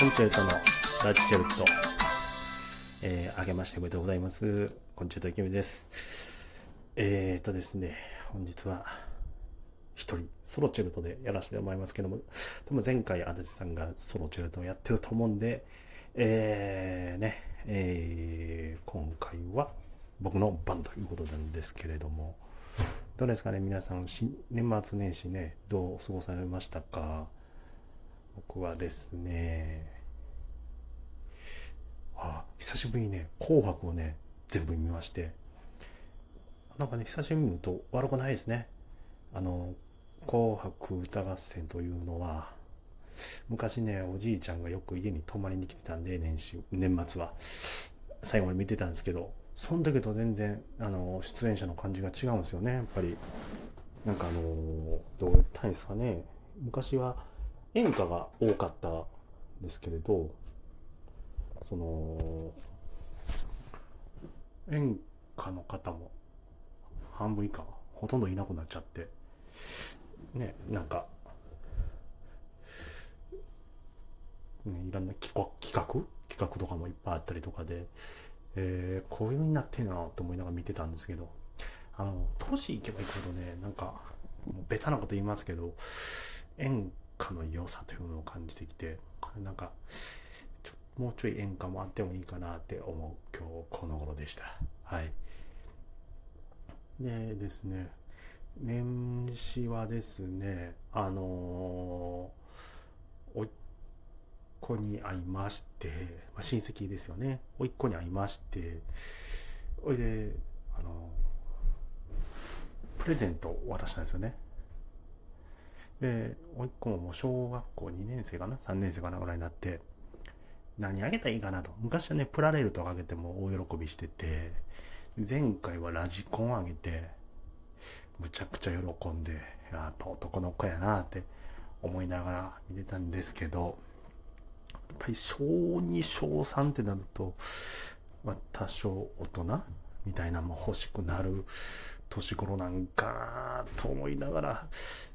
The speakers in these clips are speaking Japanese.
コンチェルトのラッチェルト、えー、あげましておめでとうございます。コンチェルトイケです。えーとですね、本日は一人ソロチェルトでやらせてもらいますけども、でも前回足立さんがソロチェルトをやってると思うんで、えー、ね、えー、今回は僕の番ということなんですけれども、どうですかね、皆さん、年末年始ね、どう過ごされましたか？僕はですね、あ、久しぶりにね、紅白をね、全部見まして、なんかね、久しぶりに見ると悪くないですね。あの、紅白歌合戦というのは、昔ね、おじいちゃんがよく家に泊まりに来てたんで、年始、年末は。最後まで見てたんですけど、その時と全然あの出演者の感じが違うんですよねやっぱりなんかあのどう言ったんですかね昔は演歌が多かったんですけれどその演歌の方も半分以下ほとんどいなくなっちゃってねなんか、ね、いろんな企画企画とかもいっぱいあったりとかでえー、こういう風になってんなと思いながら見てたんですけど、あの、都市行けば行くほどね、なんか、もうベタなこと言いますけど、演歌の良さというのを感じてきて、なんか、ちょもうちょい演歌もあってもいいかなって思う今日この頃でした。はい。でですね、年始はですね、あのー、お子に会いまして、まあ、親戚ですよね。甥っ子に会いまして、おいで、あの、プレゼントを渡したんですよね。で、甥っ子ももう小学校2年生かな ?3 年生かなぐらいになって、何あげたらいいかなと。昔はね、プラレールとかあげても大喜びしてて、前回はラジコンあげて、むちゃくちゃ喜んで、やっぱ男の子やなって思いながら見てたんですけど、やっぱり小2小3ってなると、まあ、多少大人みたいなも欲しくなる年頃なんかと思いながら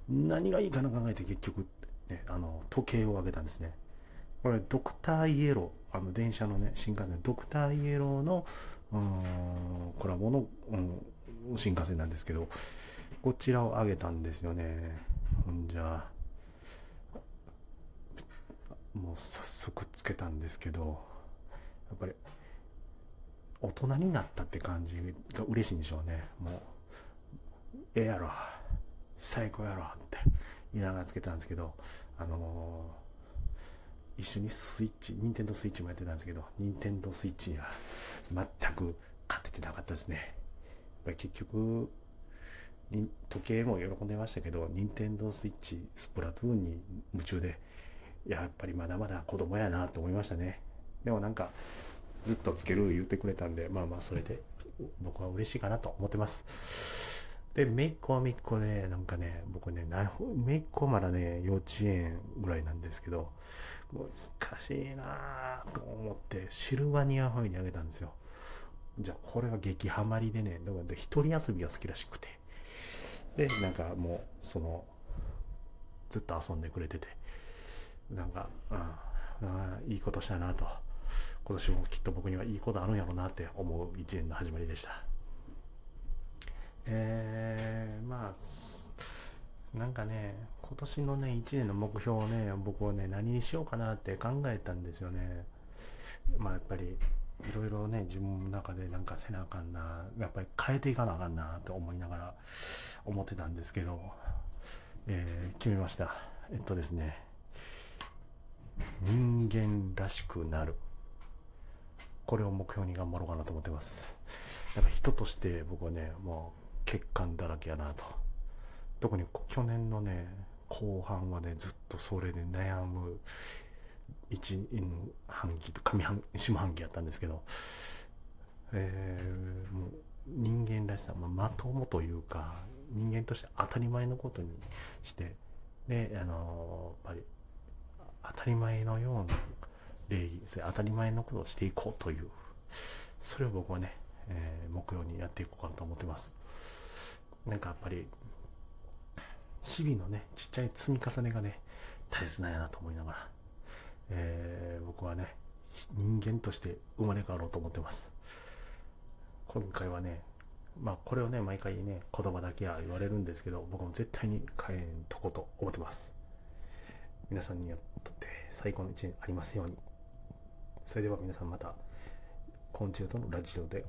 何がいいかな考えて結局、ね、あの時計をあげたんですね。これドクターイエローあの電車のね新幹線ドクターイエローのうんコラボの、うん、新幹線なんですけどこちらをあげたんですよね。ほんじゃもう早速つけたんですけどやっぱり大人になったって感じが嬉しいんでしょうね。もうええやろ最高やろって言いながらつけたんですけどあのー、一緒にスイッチ任天堂スイッチもやってたんですけど任天堂スイッチには全く勝ててなかったですね。やっぱ結局時計も喜んでましたけど任天堂スイッチスプラトゥーンに夢中でやっぱりまだまだ子供やなと思いましたね。でもなんかずっとつける言ってくれたんでまあまあそれで僕は嬉しいかなと思ってます。でめいっ子はめいっ子でなんかね僕ねめいっ子まだね幼稚園ぐらいなんですけど難しいなと思ってシルバニアファミリーあげたんですよ。じゃあこれは激ハマりでねだから一人遊びが好きらしくて。でなんかもうそのずっと遊んでくれてて。なんか、うん、いいことしたなと。今年もきっと僕にはいいことあるんやろうなって思う一年の始まりでした。えー、まあなんかね今年のね1年の目標をね僕はね何にしようかなって考えたんですよね。まあやっぱりいろいろね自分の中でなんかせなあかんなやっぱり変えていかなあかんなと思いながら思ってたんですけど、えー、決めました。えっとですね人間らしくなる。これを目標に頑張ろうかなと思ってます。やっぱ人として僕はねもう欠陥だらけやなと。特に去年のね後半はねずっとそれで悩む一半期と上半下半期やったんですけど、えー、もう人間らしさ、まあ、まともというか人間として当たり前のことにしてであの、やっぱり当たり前のような礼儀当たり前のことをしていこうというそれを僕はね、えー、目標にやっていこうかなと思ってます。なんかやっぱり日々のねちっちゃい積み重ねがね大切なんやなと思いながらえー、僕はね人間として生まれ変わろうと思ってます。今回はねまあこれをね毎回ね言葉だけは言われるんですけど僕も絶対に変えんとこと思ってます。皆さんにとって最高の一年ありますように。それでは皆さんまた昆虫とのラジオで